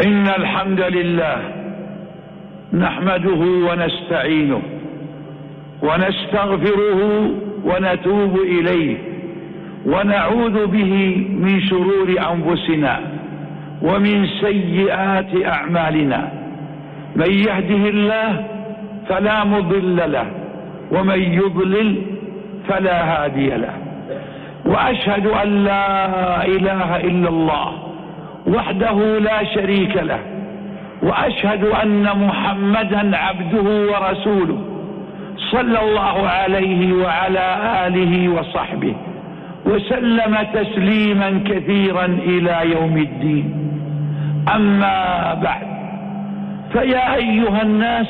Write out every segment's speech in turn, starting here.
إن الحمد لله نحمده ونستعينه ونستغفره ونتوب إليه ونعوذ به من شرور أنفسنا ومن سيئات أعمالنا. من يهده الله فلا مضل له ومن يضلل فلا هادي له. وأشهد أن لا إله إلا الله وحده لا شريك له وأشهد أن محمدا عبده ورسوله صلى الله عليه وعلى آله وصحبه وسلم تسليما كثيرا إلى يوم الدين. أما بعد فيا أيها الناس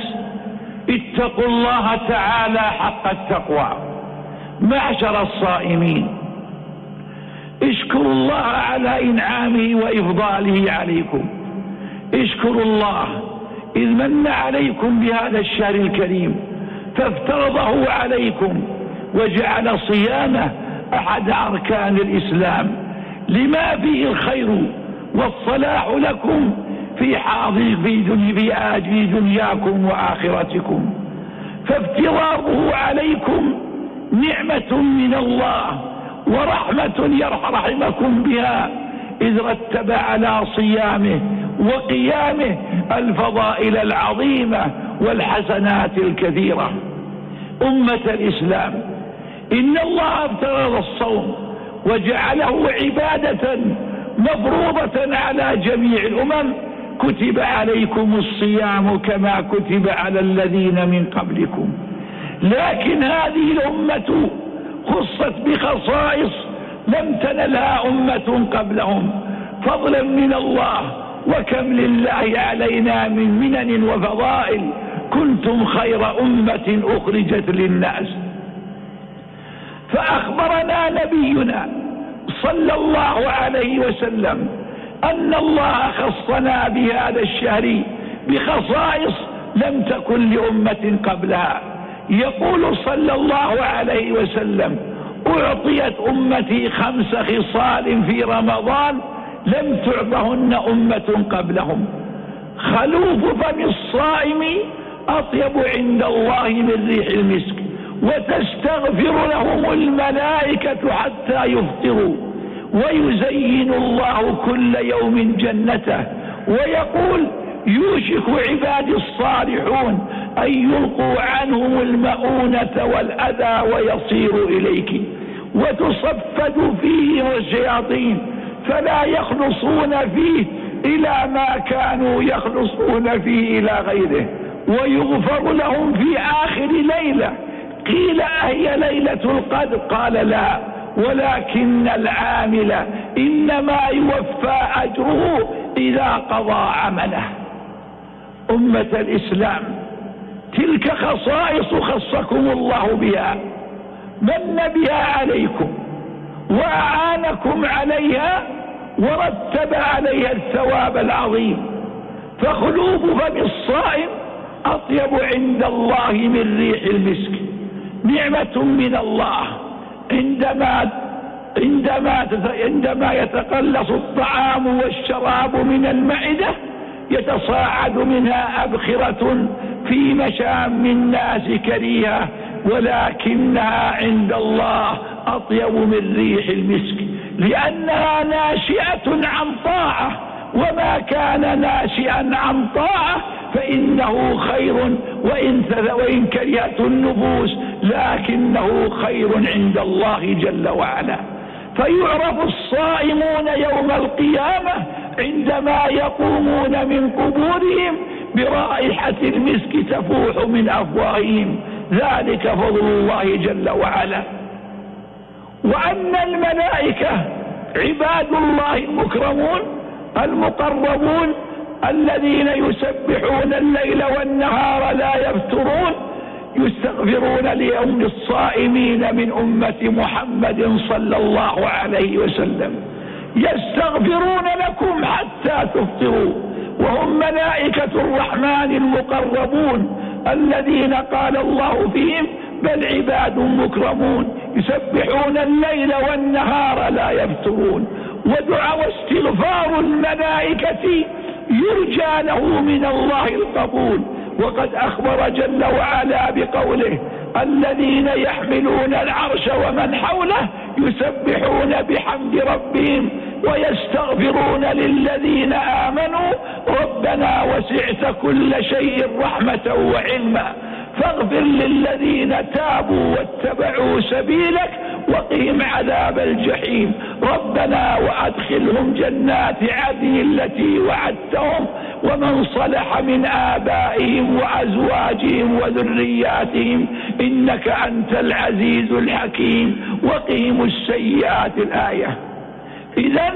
اتقوا الله تعالى حق التقوى معشر الصائمين. اشكروا الله على إنعامه وإفضاله عليكم. اشكروا الله إذ من عليكم بهذا الشهر الكريم فافترضه عليكم وجعل صيامه أحد أركان الإسلام لما فيه الخير والصلاح لكم في حاضر في, دنيا في دنياكم وآخرتكم. فافتراضه عليكم نعمة من الله ورحمة يرحمكم بها إذ رتب على صيامه وقيامه الفضائل العظيمة والحسنات الكثيرة. أمة الإسلام إن الله افترض الصوم وجعله عبادة مفروضة على جميع الأمم كتب عليكم الصيام كما كتب على الذين من قبلكم. لكن هذه الأمة خصت بخصائص لم تنلها أمة قبلهم. فضلا من الله وكم لله علينا من منن وفضائل كنتم خير أمة أخرجت للناس. فأخبرنا نبينا صلى الله عليه وسلم أن الله خصنا بهذا الشهر بخصائص لم تكن لأمة قبلها. يقول صلى الله عليه وسلم أعطيت أمتي خمس خصال في رمضان لم تعطهن أمة قبلهم. خلوف فم الصائم أطيب عند الله من ريح المسك وتستغفر لهم الملائكة حتى يفطروا. ويزين الله كل يوم جنته ويقول يوشك عبادي الصالحون أن يلقوا عنهم المؤونة والأذى ويصيروا إليك وتصفد فيه الشياطين فلا يخلصون فيه إلى ما كانوا يخلصون فيه إلى غيره ويغفر لهم في آخر ليلة قيل أهي ليلة القدر قال لا ولكن العامل إنما يوفى أجره إذا قضى عمله أمة الإسلام تلك خصائص خصكم الله بها من بها عليكم وأعانكم عليها ورتب عليها الثواب العظيم. فخلوف فم الصائم أطيب عند الله من ريح المسك. نعمة من الله. عندما عندما عندما يتقلص الطعام والشراب من المعدة يتصاعد منها أبخرة في مشام الناس كريهة ولكنها عند الله أطيب من ريح المسك لأنها ناشئة عن طاعة وما كان ناشئا عن طاعة فإنه خير وإن, وإن كرهت النفوس لكنه خير عند الله جل وعلا. فيعرف الصائمون يوم القيامة عندما يقومون من قبورهم برائحة المسك تفوح من أفواههم. ذلك فضل الله جل وعلا. وأن الملائكة عباد الله المكرمون المقربون الذين يسبحون الليل والنهار لا يفترون يستغفرون ليوم الصائمين من أمة محمد صلى الله عليه وسلم. يستغفرون لكم حتى تفطروا. وهم ملائكة الرحمن المقربون الذين قال الله فيهم بل عباد مكرمون يسبحون الليل والنهار لا يفترون. ودعا واستغفار الملائكة يرجى له من الله القبول. وقد أخبر جل وعلا بقوله الذين يحملون العرش ومن حوله يسبحون بحمد ربهم ويستغفرون للذين آمنوا ربنا وسعت كل شيء رحمة وعلما فاغفر للذين تابوا واتبعوا سبيلك وقهم عذاب الجحيم ربنا وأدخلهم جنات عدن التي وعدتهم ومن صلح من آبائهم وأزواجهم وذرياتهم إنك أنت العزيز الحكيم وقهم السيئات الآية إذا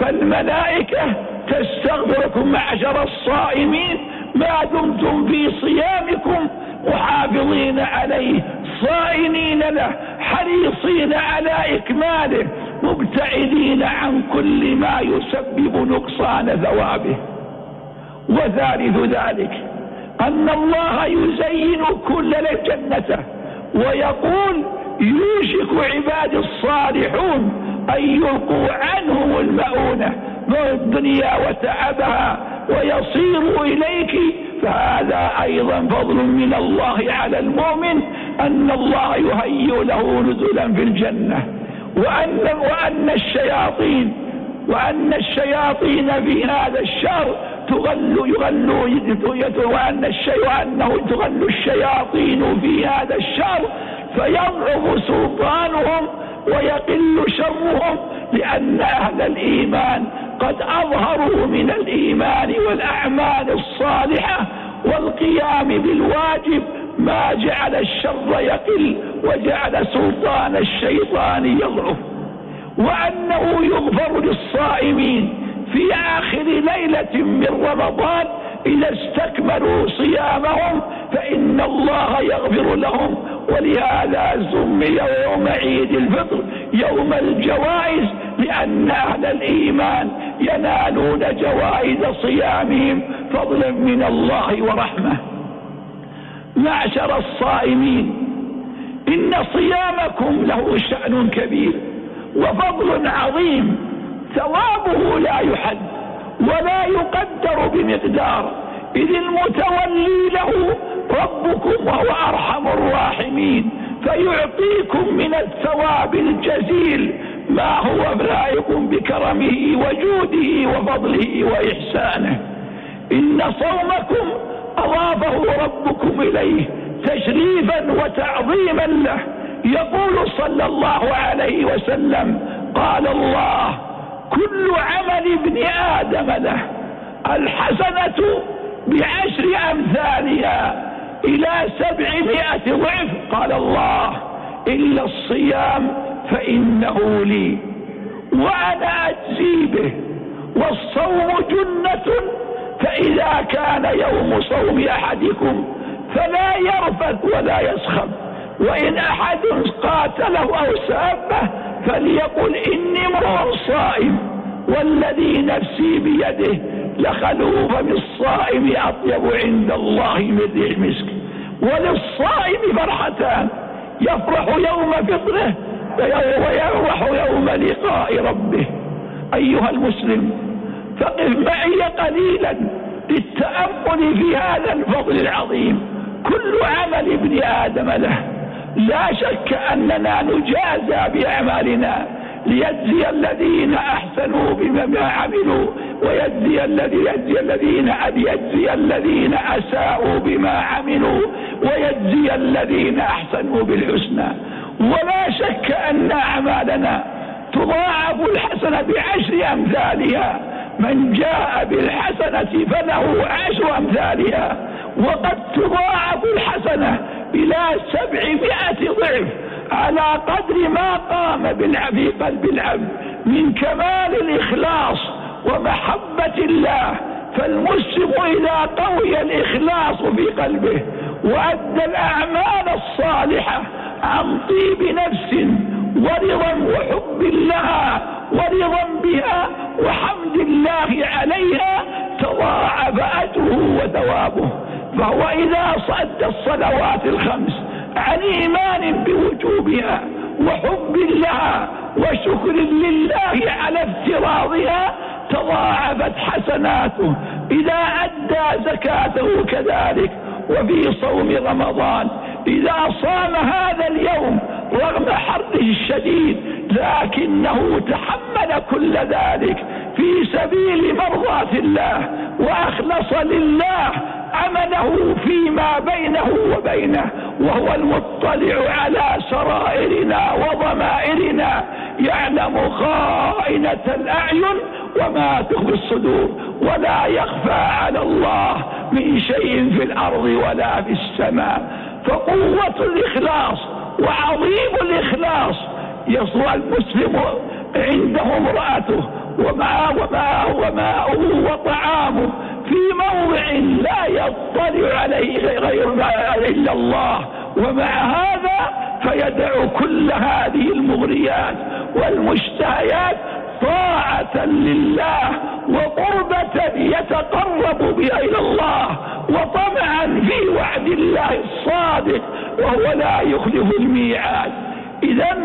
فالملائكة تستغفركم معشر الصائمين ما دمتم في صيامكم محافظين عليه صائنين له حريصين على إكماله مبتعدين عن كل ما يسبب نقصان ثوابه. وثالث ذلك أن الله يزين كل جنته ويقول يوشك عباد الصالحون أن يلقوا عنهم المؤونة من الدنيا وتعبها ويصيروا إليك. فهذا أيضا فضل من الله على المؤمن أن الله يهيئ له نزلا في الجنة. وأن, وأن الشياطين وأن الشياطين في هذا الشهر تغل يغلوا وأن الشيء وأنه تغل الشياطين في هذا الشهر فيضعف سلطانهم ويقل شرهم لأن أهل الإيمان قد أظهروا من الإيمان والأعمال الصالحة والقيام بالواجب. ما جعل الشر يقل وجعل سلطان الشيطان يضعف. وأنه يغفر للصائمين في آخر ليلة من رمضان إذا استكملوا صيامهم فإن الله يغفر لهم ولهذا سمي يوم عيد الفطر يوم الجوائز لأن أهل الإيمان ينالون جوائز صيامهم فضلا من الله ورحمة. معشر الصائمين إن صيامكم له شأن كبير وفضل عظيم ثوابه لا يحد ولا يقدر بمقدار إذ المتولي له ربكم وهو أرحم الراحمين فيعطيكم من الثواب الجزيل ما هو لائق بكرمه وجوده وفضله وإحسانه. إن صومكم أضافه ربكم إليه تشريفا وتعظيما له. يقول صلى الله عليه وسلم قال الله كل عمل ابن آدم له الحسنة بعشر أمثالها. إلى سبعمائة ضعف. قال الله إلا الصيام فإنه لي. وأنا أجزي به. والصوم جنة فإذا كان يوم صوم أحدكم فلا يرفث ولا يسخب وإن أحد قاتله أو سابه فليقل إني امرؤ صائم والذي نفسي بيده لخلوف بالصائم أطيب عند الله من ريح مسك. وللصائم فرحتان. يفرح يوم فطره ويفرح يوم لقاء ربه. أيها المسلم فقف معي قليلا للتأمل في هذا الفضل العظيم. كل عمل ابن آدم له. لا شك أننا نجازى بأعمالنا ليجزي الذين أحسنوا بما عملوا ويجزي الذي يجزي الذين يجزي الذين أساءوا بما عملوا ويجزي الذين أحسنوا بالحسنى. ولا شك أن أعمالنا تضاعف الحسنة بعشر أمثالها. من جاء بالحسنة فله عشر أمثالها. وقد تضاعف الحسنة إلى سبعمائة ضعف. على قدر ما قام في قلب العبد من كمال الإخلاص ومحبة الله. فالمسلم إذا قوي الإخلاص في قلبه وأدى الأعمال الصالحة عن طيب نفس ورضا وحب لها ورضا بها وحمد الله عليها تضاعف أجره وثوابه. فهو إذا صد الصلوات الخمس عن إيمان بوجوبها وحب لها وشكر لله على افتراضها تضاعفت حسناته. إذا أدى زكاته كذلك وفي صوم رمضان إذا صام هذا اليوم رغم حره الشديد لكنه تحمل كل ذلك في سبيل مرضاة الله وأخلص لله عمله فيما بينه وبينه وهو المطلع على سرائرنا وضمائرنا يعلم خائنة الأعين وما تخفي الصدور ولا يخفى على الله من شيء في الأرض ولا في السماء. فقوة الإخلاص وعظيم الإخلاص يصوى المسلم عنده امرأته ومعه وماؤه وطعامه في موضع لا يطلع عليه غير إلا الله. ومع هذا فيدع كل هذه المغريات والمشتهيات طاعة لله وقربة يتقرب بها إلى الله وطمعا في وعد الله الصادق وهو لا يخلف الميعاد. إذا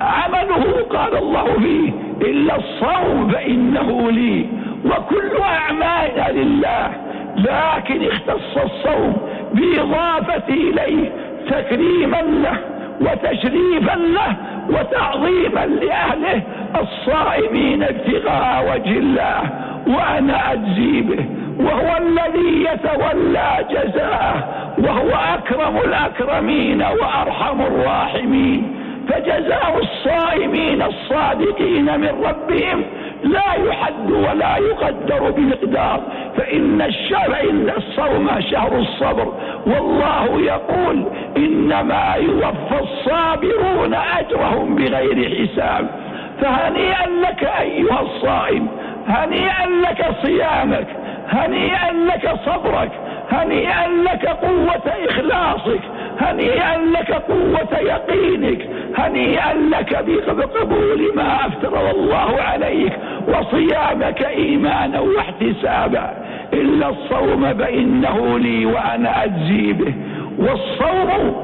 عمله قال الله فيه إلا الصوم فإنه لي. وكل أعمالنا لله. لكن اختص الصوم بإضافة إليه تكريما له وتشريفا له وتعظيما لأهله الصائمين ابتغاء وجه الله. وأنا أجزي به وهو الذي يتولى جزاءه وهو أكرم الأكرمين وأرحم الراحمين. فجزاء الصائمين الصادقين من ربهم لا يحد ولا يقدر بمقدار. فإن الشهر إن الصوم شهر الصبر. والله يقول إنما يوفى الصابرون أجرهم بغير حساب. فهنيئا لك أيها الصائم هنيئا لك صيامك هنيئا لك صبرك هنيئا لك قوة إخلاصك هنيئا لك قوة يقينك هنيئا لك بقبول ما أفترض الله عليك وصيامك إيمانا واحتسابا. إلا الصوم فإنه لي وأنا أجزي به. والصوم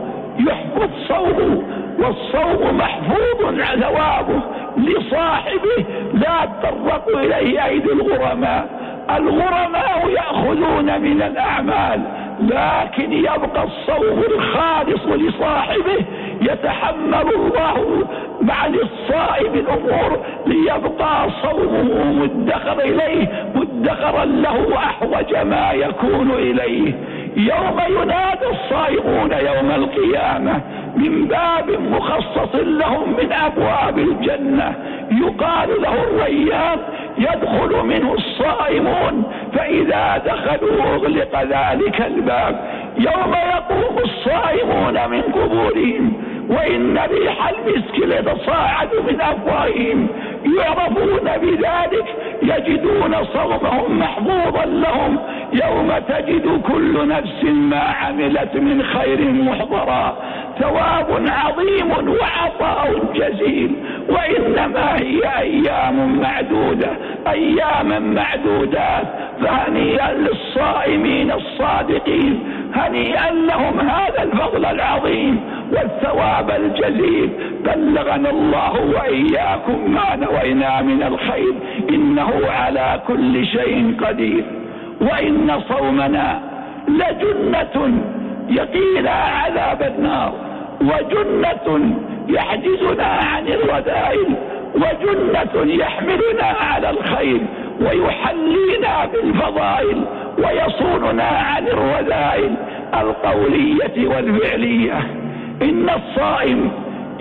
يحفظ صومه والصوم محفوظ ثوابه لصاحبه لا تطرق إليه أيدي الغرماء. الغرماء يأخذون من الأعمال لكن يبقى الصوم الخالص لصاحبه يتحمل الله مع للصائم الأمور ليبقى صومه مدخر إليه مدخرا له أحوج ما يكون إليه. يوم ينادى الصائمون يوم القيامة من باب مخصص لهم من أبواب الجنة. يقال له الريان يدخل منه الصائمون فإذا دخلوا أغلق ذلك الباب. يوم يقوم الصائمون من قبورهم وإن ريح المسك لتصاعد من أفواههم. يعرفون بذلك يجدون صومهم محفوظا لهم. يوم تجد كل نفس ما عملت من خير محضرا. ثواب عظيم وعطاء جزيل. وإنما هي أيام معدودة أياما معدودات. فهنيئا للصائمين الصادقين هنيئا لهم هذا الفضل العظيم والثواب الجزيل. بلغنا الله وإياكم ما نوينا من الخير إنه على كل شيء قدير. وإن صومنا لجنة يقينا عذاب النار. وجنة يحجزنا عن الرذائل وجنة يحملنا على الخير ويحلينا بالفضائل ويصوننا عن الرذائل القولية والفعلية. إن الصائم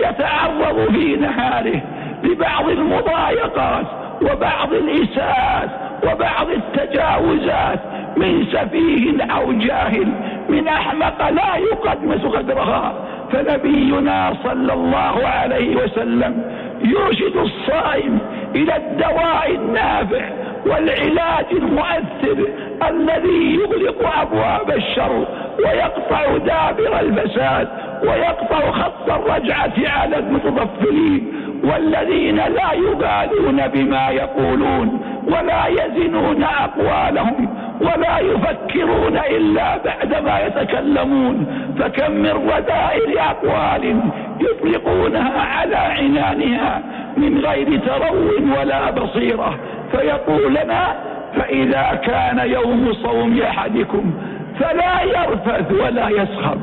يتعرض في نهاره لبعض المضايقات وبعض الإساءات وبعض التجاوزات من سفيه أو جاهل من أحمق لا يقدمس قدرها فنبينا صلى الله عليه وسلم يرشد الصائم إلى الدواء النافع والعلاج المؤثر الذي يغلق أبواب الشر ويقطع دابر الفساد ويقطع خط الرجعة على المتطفلين والذين لا يبالون بما يقولون ولا يزنون أقوالهم ولا يفكرون إلا بعدما يتكلمون فكم من رذائل أقوال يطلقونها على عنانها من غير ترو ولا بصيرة فيقول لنا فإذا كان يوم صوم أحدكم فلا يرفث ولا يسخب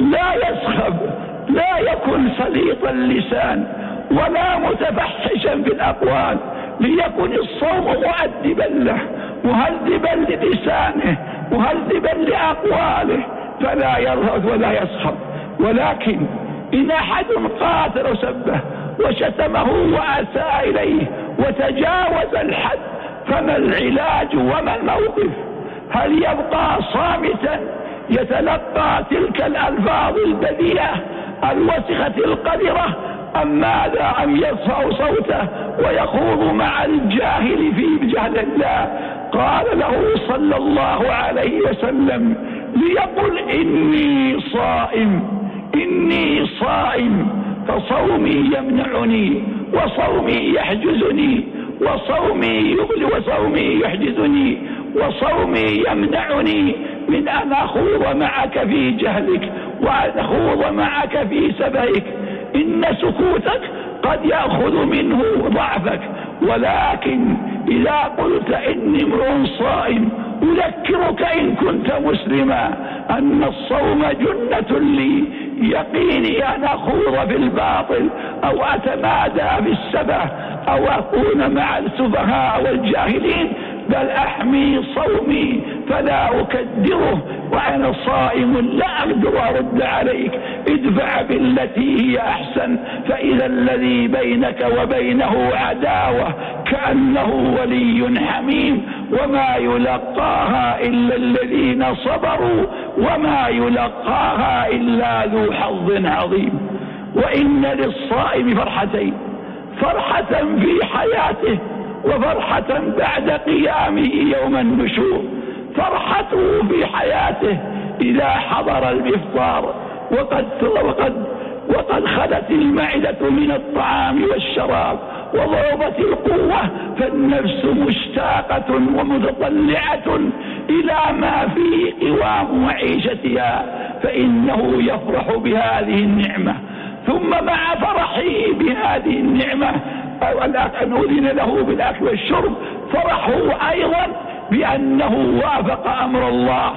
لا يسخب لا يكن سليط اللسان ولا متفحشا في الأقوال ليكن الصوم مؤدبا له مهذبا للسانه مهذبا لأقواله فلا يرفث ولا يسخب ولكن إن أحد قاتل وسبه وشتمه وأساء إليه وتجاوز الحد. فما العلاج وما الموقف؟ هل يبقى صامتا يتلقى تلك الألفاظ البذيئة الوسخة القذرة أم ماذا أم يرفع صوته ويخوض مع الجاهل في جهل الله؟ قال له صلى الله عليه وسلم ليقل إني صائم إني صائم. فصومي يمنعني وصومي يحجزني وصومي يغلي وصومي يحجزني وصومي يمنعني من أن أخوض معك في جهلك وأن أخوض معك في سبهك إن سكوتك قد يأخذ منه ضعفك ولكن إذا قلت إني امرؤ صائم أذكرك إن كنت مسلما أن الصوم جنة لي يقيني أن أخوض في الباطل أو أتمادى في السبه أو أكون مع السفهاء والجاهلين بل أحمي صومي فلا أكدره وأنا صائم لا أقدر أرد عليك. ادفع بالتي هي أحسن فإذا الذي بينك وبينه عداوة كأنه ولي حميم. وما يلقاها إلا الذين صبروا وما يلقاها إلا ذو حظ عظيم. وإن للصائم فرحتين فرحة في حياته وفرحة بعد قيامه يوم النشور. فرحته في حياته إذا حضر الإفطار وقد وقد وقد خلت المعدة من الطعام والشراب وضربت القوة فالنفس مشتاقة ومتطلعة إلى ما فيه قوام معيشتها فإنه يفرح بهذه النعمة. ثم مع فرحه بهذه النعمة أن أذن له بالأكل والشرب فرحه أيضا بأنه وافق أمر الله.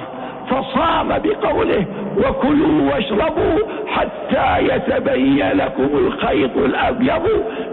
فصام بقوله وكلوا واشربوا حتى يتبين لكم الخيط الأبيض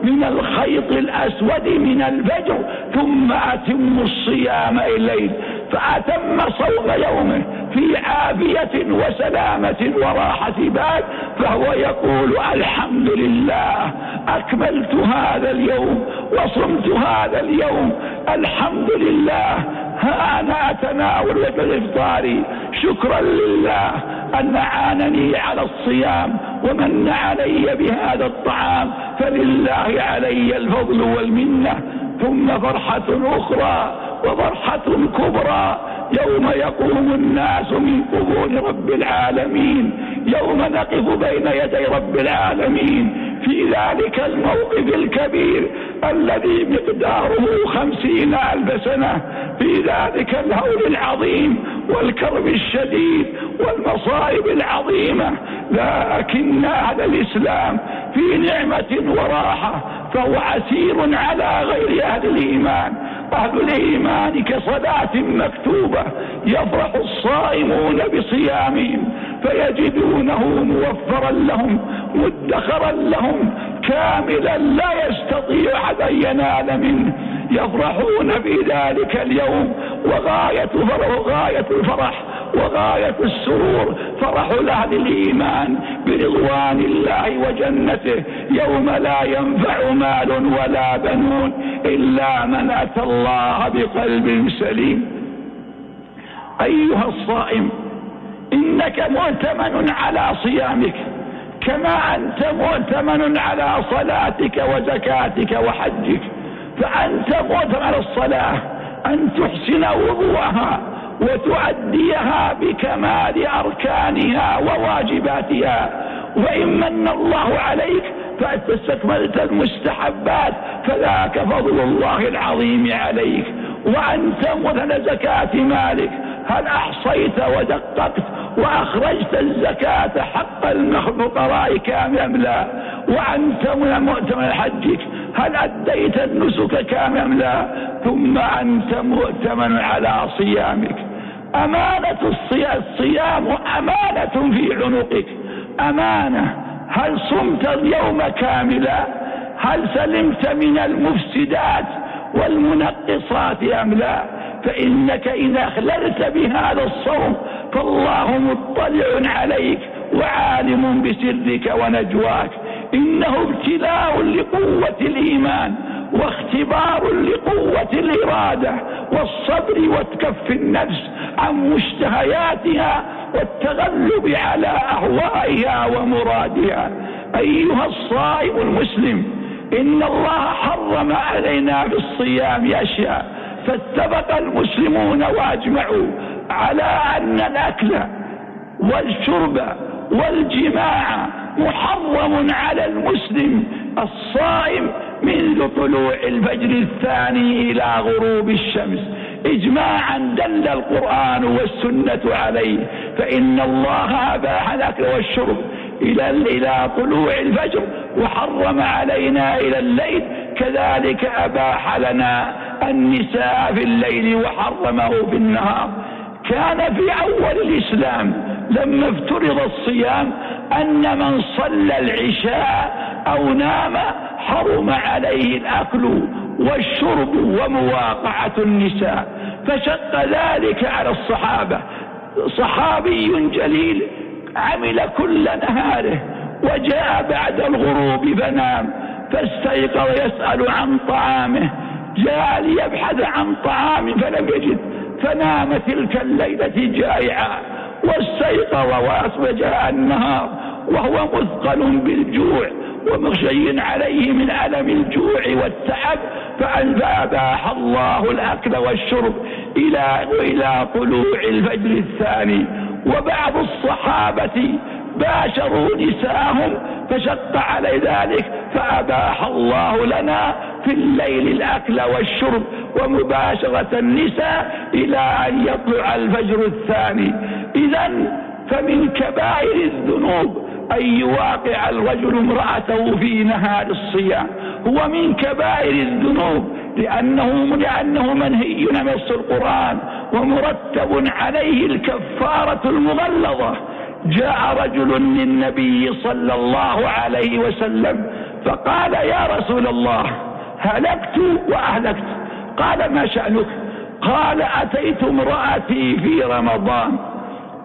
من الخيط الأسود من الفجر ثم أتموا الصيام الليل فأتم صوم يومه في عافية وسلامة وراحة بال فهو يقول الحمد لله أكملت هذا اليوم وصمت هذا اليوم الحمد لله. ها أنا أتناول الإفطار. شكرا لله أن أعانني على الصيام ومن علي بهذا الطعام فلله علي الفضل والمنة. ثم فرحة أخرى وفرحة كبرى يوم يقوم الناس من قبور رب العالمين يوم نقف بين يدي رب العالمين. في ذلك الموقف الكبير الذي مقداره خمسين ألف سنة في ذلك الهول العظيم والكرب الشديد والمصائب العظيمة. لكن أهل الإسلام في نعمة وراحة فهو عسير على غير أهل الإيمان. أهل الإيمان كصلاة مكتوبة يفرح الصائمون بصيامهم. فيجدونه موفرا لهم مدخرا لهم كاملا لا يستطيع أحد أن ينال منه. يفرحون في ذلك اليوم. وغاية فرح غاية الفرح وغاية السرور فرح أهل الإيمان برضوان الله وجنته. يوم لا ينفع مال ولا بنون إلا من أتى الله بقلب سليم. أيها الصائم إنك مؤتمن على صيامك كما أنت مؤتمن على صلاتك وزكاتك وحجك. فأنت مؤتمن على الصلاة أن تحسن وضوءها وتؤديها بكمال أركانها وواجباتها. وإن من الله عليك فاستكملت المستحبات فذاك فضل الله العظيم عليك. وأنت مثل زكاة مالك هل أحصيت ودققت وأخرجت الزكاة حق الفقراء أم لا؟ وأنت من مؤتمر حجك هل أديت النسك كاملا لا؟ ثم أنت مؤتمن على صيامك. أمانة الصيام أمانة في عنقك. أمانة هل صمت اليوم كاملا؟ هل سلمت من المفسدات والمنقصات أم لا؟ فإنك إذا أخللت بهذا الصوم فالله مطلع عليك وعالم بسرك ونجواك. إنه ابتلاء لقوة الإيمان واختبار لقوة الإرادة والصبر وتكف النفس عن مشتهياتها والتغلب على أهوائها ومرادها. أيها الصائم المسلم إن الله حرم علينا في الصيام أشياء فاتفق المسلمون وأجمعوا على أن الأكل والشرب والجماع محرم على المسلم الصائم منذ طلوع الفجر الثاني إلى غروب الشمس. إجماعا دل القرآن والسنة عليه. فإن الله أباح الأكل والشرب إلى إلى طلوع الفجر وحرم علينا إلى الليل. كذلك أباح لنا النساء في الليل وحرمه في النهار. كان في أول الإسلام لما افترض الصيام أن من صلى العشاء أو نام حرم عليه الأكل والشرب ومواقعة النساء. فشق ذلك على الصحابة. صحابي جليل عمل كل نهاره وجاء بعد الغروب فنام فاستيقظ يسأل عن طعامه. جاء ليبحث عن طعام فلم يجد فنام تلك الليلة جائعا. واستيقظ وجاء النهار وهو مثقل بالجوع ومغشي عليه من ألم الجوع والتعب فأباح الله الأكل والشرب إلى إلى طلوع الفجر الثاني. وبعض الصحابة باشروا نساءهم فشق علي ذلك فأباح الله لنا في الليل الأكل والشرب ومباشرة النساء إلى أن يطلع الفجر الثاني. إذا فمن كبائر الذنوب أن يواقع الرجل امرأته في نهار الصيام. هو من كبائر الذنوب لأنه, لأنه منهي نص القرآن ومرتب عليه الكفارة المغلظة. جاء رجل للنبي صلى الله عليه وسلم فقال يا رسول الله هلكت وأهلكت. قال ما شأنك؟ قال أتيت امرأتي في رمضان.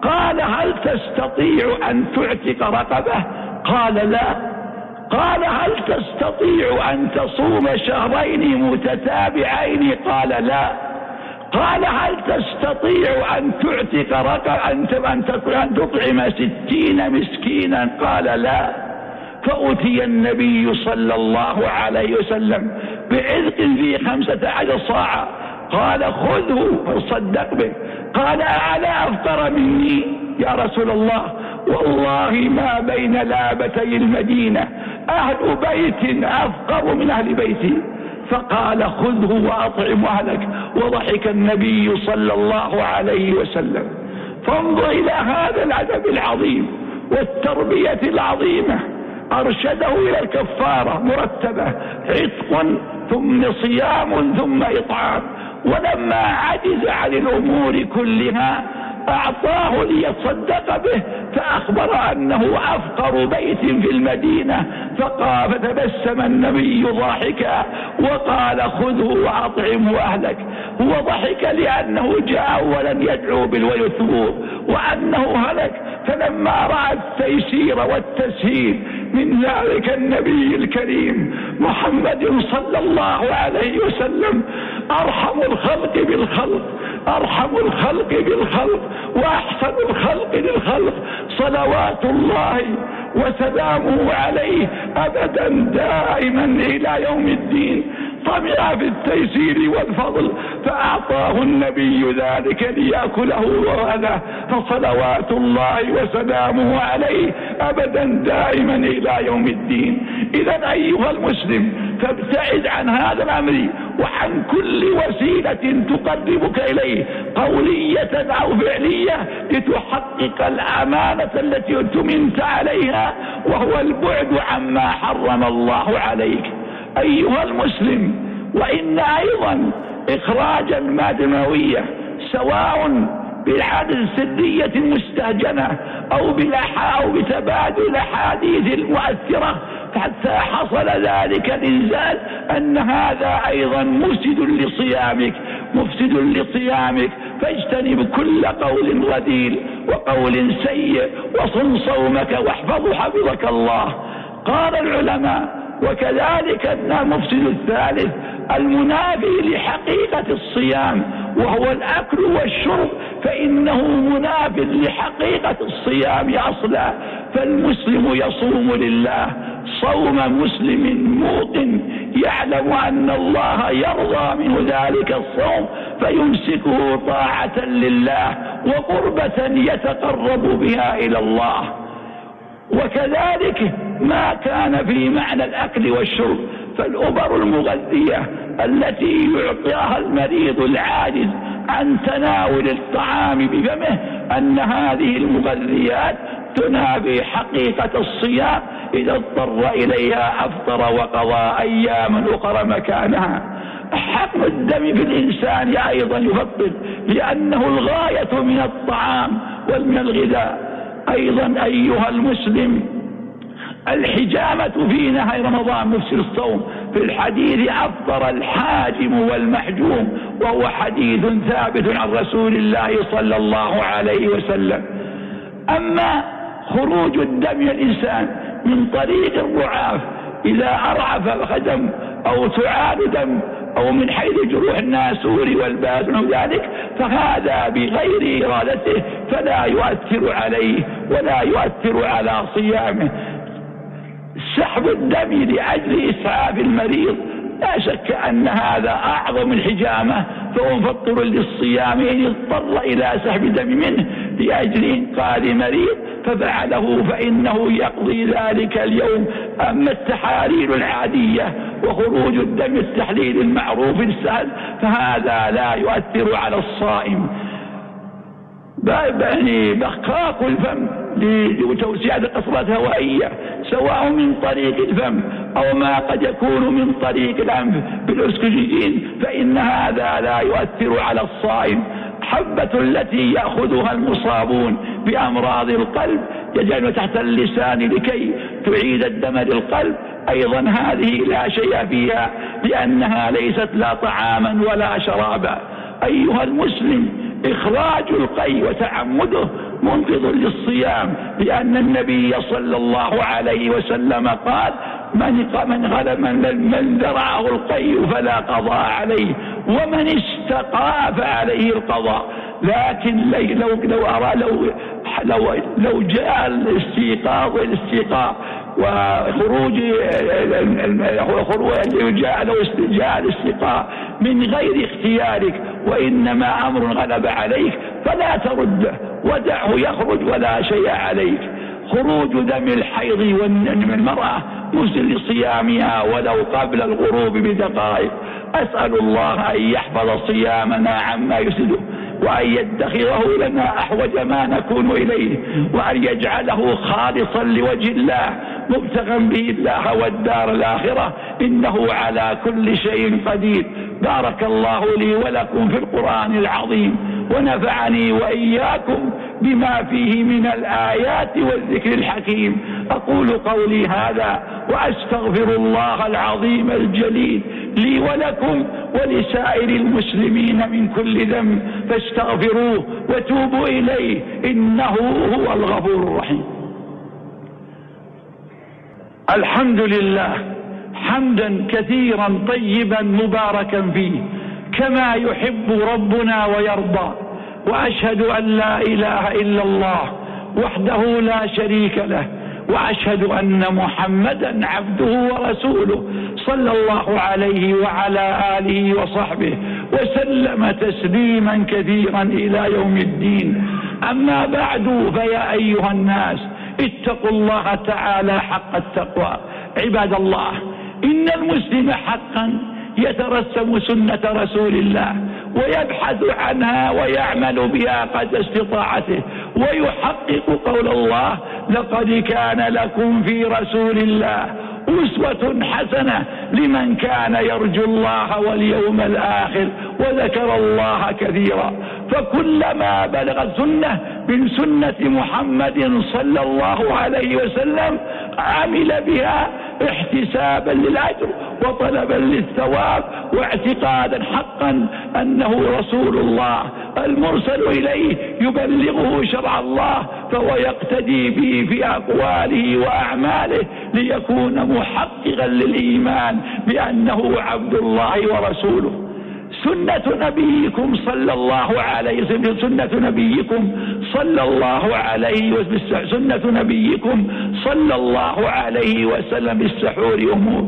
قال هل تستطيع أن تعتق رقبة؟ قال لا. قال هل تستطيع أن تصوم شهرين متتابعين؟ قال لا. قال هل تستطيع أن تعتق رقبة أن تطعم ستين مسكينا؟ قال لا. فأتي النبي صلى الله عليه وسلم بعذق في خمسة عشر صاعا قال خذه فصدق به. قال ألا أفطر مني؟ يا رسول الله والله ما بين لابتي المدينة. أهل بيت أفقر من أهل بيتي فقال خذه وأطعم أهلك. وضحك النبي صلى الله عليه وسلم. فانظر إلى هذا الأدب العظيم والتربية العظيمة. أرشده إلى الكفارة مرتبة. عتق ثم صيام ثم إطعام. ولما عجز عن الأمور كلها أعطاه ليتصدق به فأخبر أنه أفقر بيت في المدينة فقال فتبسم النبي ضاحكا وقال خذه وأطعمه أهلك هو ضحك لأنه جاء ولم يدعو بالويثبور وأنه هلك فلما رأى التيسير والتسهيل من ذلك النبي الكريم محمد صلى الله عليه وسلم أرحم الخلق بالخلق أرحم الخلق بالخلق وأحسن الخلق للخلق صلوات الله وسلامه عليه أبدا دائما إلى يوم الدين. طمع في التيسير والفضل فأعطاه النبي ذلك ليأكله وهذا فصلوات الله وسلامه عليه أبدا دائما إلى يوم الدين. إذا أيها المسلم فابتعد عن هذا الأمر وعن كل وسيلة تقربك إليه قولية أو فعلية لتحقق الأمانة التي اؤتمنت عليها وهو البعد عما حرم الله عليك. أيها المسلم وإن أيضا إخراج المادة المنوية سواء بالعدد سرية مستهجنة أو أو بتبادل الأحاديث المؤثرة حتى حصل ذلك الإنزال أن هذا أيضا مفسد لصيامك مفسد لصيامك فاجتنب كل قول رذيل وقول سيء وصم صومك واحفظ حفظك الله. قال العلماء وكذلك المفسد الثالث المنافي لحقيقة الصيام وهو الأكل والشرب فإنه مناف لحقيقة الصيام أصلا. فالمسلم يصوم لله. صوم مسلم موقن يعلم أن الله يرضى منه ذلك الصوم فيمسكه طاعة لله وقربة يتقرب بها إلى الله. وكذلك ما كان في معنى الأكل والشرب فالأبر المغذية التي يعطيها المريض العاجز عن تناول الطعام بفمه أن هذه المغذيات تنافي حقيقة الصيام إذا اضطر إليها أفطر وقضى أياما أخرى مكانها. حقن الدم في الإنسان أيضا يفطر لأنه الغاية من الطعام ومن الغذاء. أيضا أيها المسلم الحجامة في نهاية رمضان مفسر الصوم في الحديث أفطر الحاجم والمحجوم وهو حديث ثابت عن رسول الله صلى الله عليه وسلم. أما خروج الدم الإنسان من طريق الرعاف إذا أرعف الخدم أو تعاد دم أو من حيث جروح الناسور والباس ونحو ذلك فهذا بغير إرادته فلا يؤثر عليه ولا يؤثر على صيامه. سحب الدم لأجل إسعاف المريض لا شك أن هذا أعظم الحجامة فهو مفطر للصيام إن اضطر إلى سحب دم منه لأجل إنقاذ مريض ففعله فإنه يقضي ذلك اليوم. أما التحاليل العادية وخروج الدم التحليل المعروف السهل فهذا لا يؤثر على الصائم. يعني بخاق الفم لتوسيع القصرات الهوائية سواء من طريق الفم أو ما قد يكون من طريق الأنف بالأسكجين فإن هذا لا يؤثر على الصائم. حبة التي يأخذها المصابون بأمراض القلب يجعل تحت اللسان لكي تعيد الدم للقلب. أيضا هذه لا شيء فيها لأنها ليست لا طعاما ولا شرابا. أيها المسلم إخراج القي وتعمده منقذ للصيام لأن النبي صلى الله عليه وسلم قال من من غلب من, من ذرعه القي فلا قضاء عليه ومن استقى فعليه القضاء. لكن لو لو أرى لو لو لو جاء الاستيقاظ والاستيقاظ وخروج خروج جاء لو جاء الاستيقاظ من غير اختيارك وإنما أمر غلب عليك فلا ترده ودعه يخرج ولا شيء عليك. خروج دم الحيض من المرأة مسل صيامها ولو قبل الغروب بدقائق. أسأل الله أن يحفظ صيامنا عما يسده وأن يدخره لنا أحوج ما نكون إليه وأن يجعله خالصا لوجه الله مبتغا به الله والدار الآخرة إنه على كل شيء قدير. بارك الله لي ولكم في القرآن العظيم ونفعني وإياكم بما فيه من الآيات والذكر الحكيم. أقول قولي هذا وأستغفر الله العظيم الجليل لي ولكم ولسائر المسلمين من كل ذنب فاستغفروه وتوبوا إليه إنه هو الغفور الرحيم. الحمد لله حمدا كثيرا طيبا مباركا فيه كما يحب ربنا ويرضى وأشهد أن لا إله إلا الله وحده لا شريك له وأشهد أن محمدا عبده ورسوله صلى الله عليه وعلى آله وصحبه وسلم تسليما كثيرا إلى يوم الدين. أما بعد فيا أيها الناس اتقوا الله تعالى حق التقوى. عباد الله إن المسلم حقا يترسم سنة رسول الله ويبحث عنها ويعمل بها قد استطاعته ويحقق قول الله لقد كان لكم في رسول الله أسوة حسنة لمن كان يرجو الله واليوم الآخر. وذكر الله كثيرا. فكلما بلغت سنة من سنة محمد صلى الله عليه وسلم عمل بها احتسابا للأجر وطلبا للثواب واعتقادا حقا أنه رسول الله المرسل إليه يبلغه شرع الله فهو يقتدي به في أقواله وأعماله ليكون محققا للإيمان بأنه عبد الله ورسوله. سنة نبيكم صلى الله عليه وسلم. سنة نبيكم صلى الله عليه وسلم. سنة نبيكم صلى الله عليه وسلم بالسحور أمور.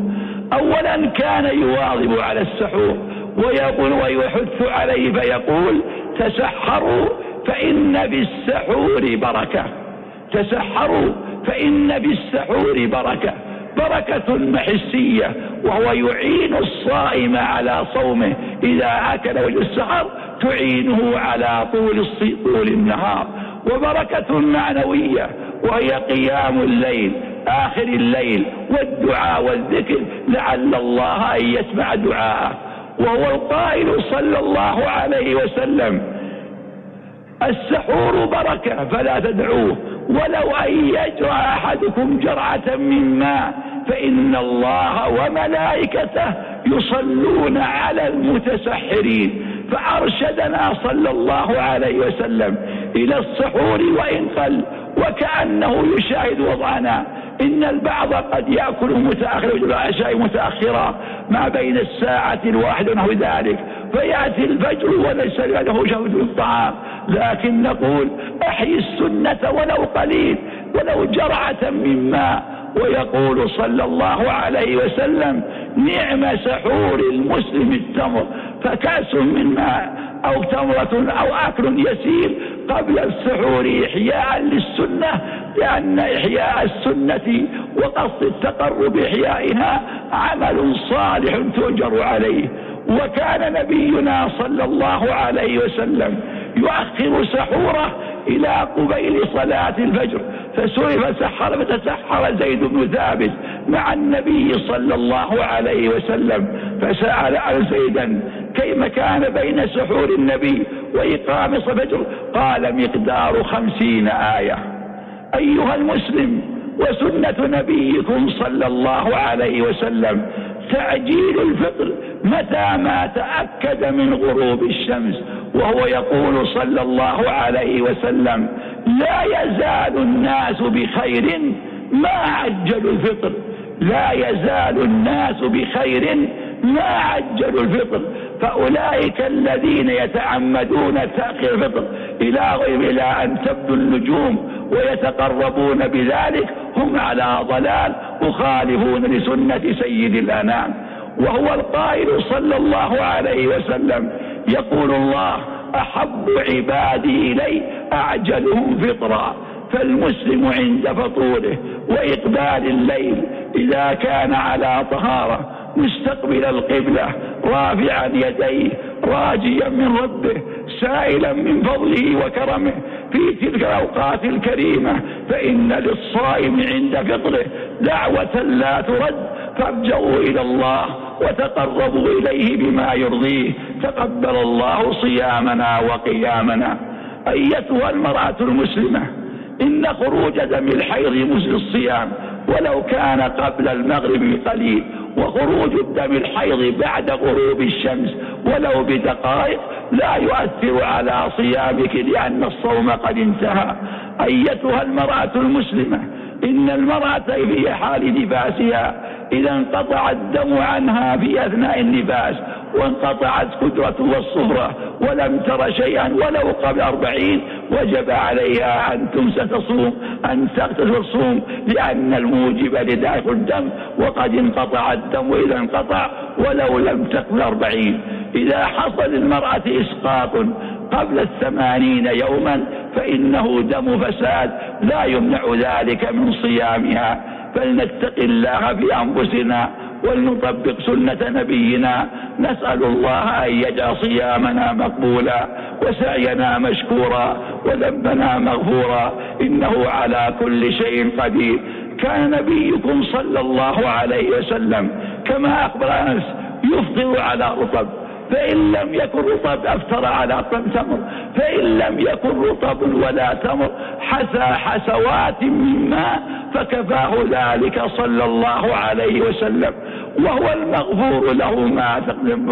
أولا كان يواظب على السحور ويقول ويحث عليه فيقول تسحروا فإن بالسحور بركة. تسحروا فإن بالسحور بركة. بركة حسية وهو يعين الصائم على صومه. إذا أكل السحر تعينه على طول طول النهار. وبركة معنوية وهي قيام الليل آخر الليل والدعاء والذكر لعل الله أن يسمع دعاءه. وهو القائل صلى الله عليه وسلم السحور بركة فلا تدعوه. ولو أن يجرى أحدكم جرعة من ماء فإن الله وملائكته يصلون على المتسحرين. فأرشدنا صلى الله عليه وسلم إلى السحور وإن قل وكأنه يشاهد وضعنا. إن البعض قد يأكل متأخرا العشاء متأخرا ما بين الساعة الواحدة ونحو ذلك. فيأتي الفجر وليس له شهوة الطعام. لكن نقول أحيي السنة ولو قليل ولو جرعة من ماء. ويقول صلى الله عليه وسلم نعم سحور المسلم التمر. فكأس من ماء أو تمرة أو أكل يسير قبل السحور إحياء للسنة. لأن إحياء السنة وقصد التقرب إحيائها عمل صالح تؤجر عليه. وكان نبينا صلى الله عليه وسلم يؤخر سحوره إلى قبيل صلاة الفجر فسئل فسحر فتسحر زيد بن ثابت مع النبي صلى الله عليه وسلم فسأل عن زيدا كيف كان بين سحور النبي وإقام الفجر؟ قال مقدار خمسين آية. أيها المسلم وسنة نبيكم صلى الله عليه وسلم تعجيل الفطر متى ما تأكد من غروب الشمس وهو يقول صلى الله عليه وسلم لا يزال الناس بخير ما عجلوا الفطر لا يزال الناس بخير ما عجلوا الفطر. فأولئك الذين يتعمدون تأخير الفطر إلى إلى أن تبدو النجوم ويتقربون بذلك هم على ضلال مخالفون لسنة سيد الأنام. وهو القائل صلى الله عليه وسلم يقول الله أحب عبادي إلي أعجلهم فطرا فالمسلم عند فطوره وإقبال الليل إذا كان على طهارة مستقبل القبلة رافعا يديه راجيا من ربه سائلا من فضله وكرمه. في تلك الأوقات الكريمة فإن للصائم عند فطره دعوة لا ترد فارجعوا إلى الله وتقربوا إليه بما يرضيه. تقبل الله صيامنا وقيامنا. أيتها المرأة المسلمة إن خروج دم الحيض مثل الصيام. ولو كان قبل المغرب بقليل وخروج الدم الحيض بعد غروب الشمس ولو بدقائق لا يؤثر على صيامك لأن الصوم قد انتهى. أيتها المرأة المسلمة إن المرأة في حال نفاسها إذا انقطع الدم عنها في أثناء النفاس وانقطعت قدرته الصفرة ولم تر شيئا ولو قبل أربعين وجب عليها أن تمسى تصوم أن تغتسل الصوم لأن الموجب لداخل الدم وقد انقطع الدم وإذا انقطع ولو لم تكن أربعين. إذا حصل المرأة إسقاط قبل الثمانين يوما فإنه دم فساد لا يمنع ذلك من صيامها. فلنتق الله في أنفسنا ولنطبق سنة نبينا. نسأل الله أن يجعل صيامنا مقبولا وسعينا مشكورا وذنبنا مغفورا. إنه على كل شيء قدير. كان نبيكم صلى الله عليه وسلم كما أخبر أنس يفطر على رطب فإن لم يكن رطب أفطر على تمر. فإن لم يكن رطب ولا تمر. حسى حسوات من ماء فكفاه ذلك صلى الله عليه وسلم. وهو المغفور له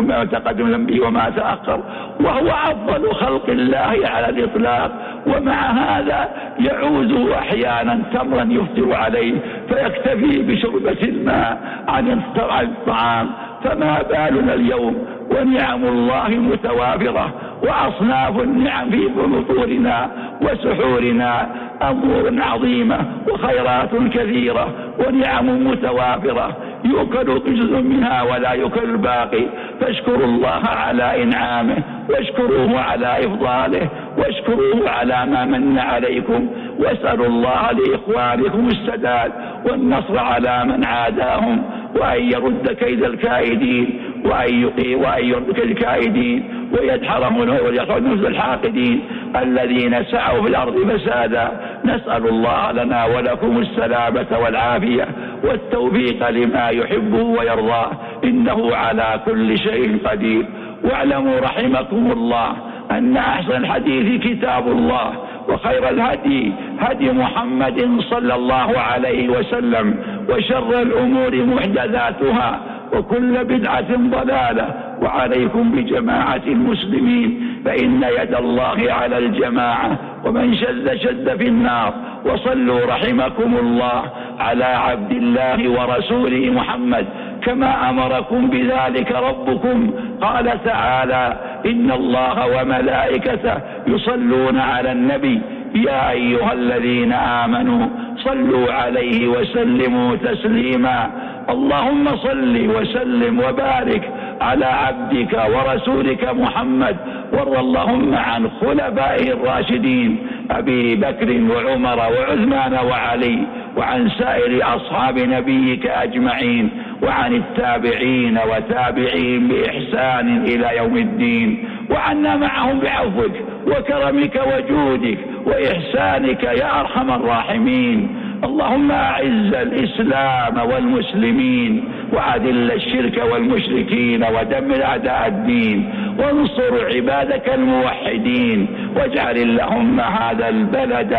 ما تقدم ذنبه وما تأخر. وهو أفضل خلق الله على الإطلاق. ومع هذا يعوز أحيانا تمرا يفطر عليه. فيكتفي بشربة الماء عن الطعام فما بالنا اليوم ونعم الله متوافرة وأصناف النعم في بطورنا وسحورنا أمور عظيمة وخيرات كثيرة ونعم متوافرة يؤكل جزء منها ولا يؤكل الباقي فاشكروا الله على إنعامه واشكروه على إفضاله واشكروه على ما من عليكم واسألوا الله لإخوانكم السداد والنصر على من عاداهم وأن يرد كيد الكائدين وأن وأن يرد كيد الكائدين ويدحرهم ويخرج نفس الحاقدين. الذين سعوا في الأرض فسادا نسأل الله لنا ولكم السلامة والعافية والتوفيق لما يحبه ويرضاه. إنه على كل شيء قدير. واعلموا رحمكم الله أن أحسن الحديث كتاب الله وخير الهدي هدي محمد صلى الله عليه وسلم وشر الأمور محدثاتها وكل بدعة ضلالة وعليكم بجماعة المسلمين فإن يد الله على الجماعة ومن شذ شذ في النار وصلوا رحمكم الله على عبد الله ورسوله محمد كما أمركم بذلك ربكم قال تعالى إن الله وملائكته يصلون على النبي. يا أيها الذين آمنوا صلوا عليه وسلموا تسليما. اللهم صل وسلم وبارك على عبدك ورسولك محمد. وارض اللهم عن خلفائه الراشدين أبي بكر وعمر وعثمان وعلي وعن سائر أصحاب نبيك أجمعين. وعن التابعين وتابعين بإحسان إلى يوم الدين وعنا معهم بعفوك وكرمك وجودك وإحسانك يا أرحم الراحمين. اللهم أعز الإسلام والمسلمين وأذل الشرك والمشركين ودمر أعداء الدين وانصر عبادك الموحدين واجعل اللهم هذا البلد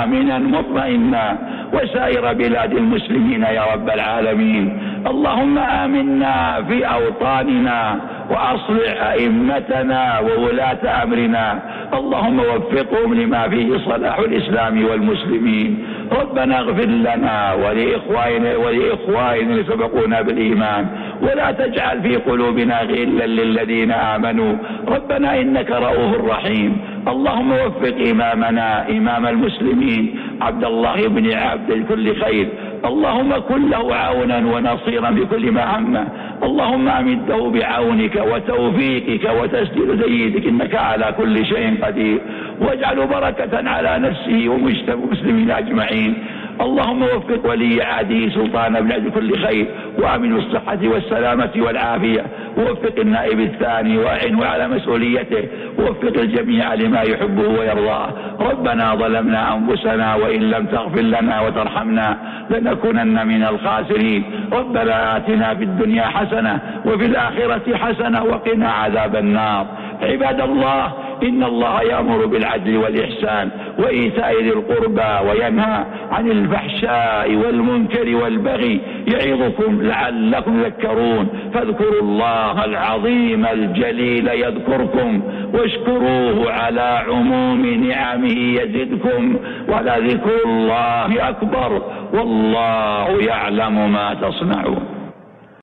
آمنا مطمئنا. وسائر بلاد المسلمين يا رب العالمين. اللهم آمنا في أوطاننا وأصلح أئمتنا وولاة أمرنا. اللهم وفقهم لما فيه صلاح الإسلام والمسلمين. ربنا اغفر لنا ولإخواننا ولإخواننا سبقونا بالإيمان. ولا تجعل في قلوبنا غلا للذين آمنوا. ربنا إنك رؤوف رحيم. اللهم وفق إمامنا إمام المسلمين. عبد الله بن عبد كل خير. اللهم كن له عونا ونصيرا بكل ما همه اللهم امده بعونك وتوفيقك وتسديد سيدك إنك على كل شيء قدير. واجعل بركة على نفسه ومجتمع المسلمين أجمعين. اللهم وفق ولي عهده سلطان عبد كل خير وآمن الصحة والسلامة والعافية. ووفق النائب الثاني واعنه على مسؤوليته. ووفق الجميع لما يحبه ويرضاه. ربنا ظلمنا أنفسنا وإن لم تغفر لنا وترحمنا لنكونن من الخاسرين. ربنا آتنا في الدنيا حسنة وفي الآخرة حسنة وقنا عذاب النار. عباد الله إن الله يأمر بالعدل والإحسان وإيتاء ذي القربى وينهى عن الفحشاء والمنكر والبغي يعظكم لعلكم تذكرون فاذكروا الله العظيم الجليل يذكركم واشكروه على عموم نعمه يزدكم. ولذكر الله أكبر والله يعلم ما تصنعون.